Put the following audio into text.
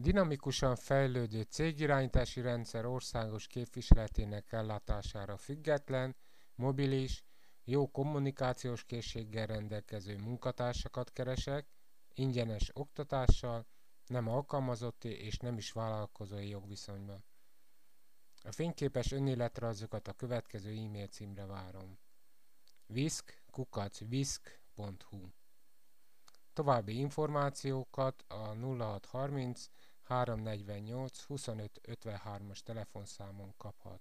Dinamikusan fejlődő cégirányítási rendszer országos képviseletének ellátására független, mobilis, jó kommunikációs készséggel rendelkező munkatársakat keresek, ingyenes oktatással, nem alkalmazotti és nem is vállalkozói jogviszonyban. A fényképes önéletrajzokat a következő e-mail címre várom. visk További információkat a 0630 348 25 53-as telefonszámon kaphat.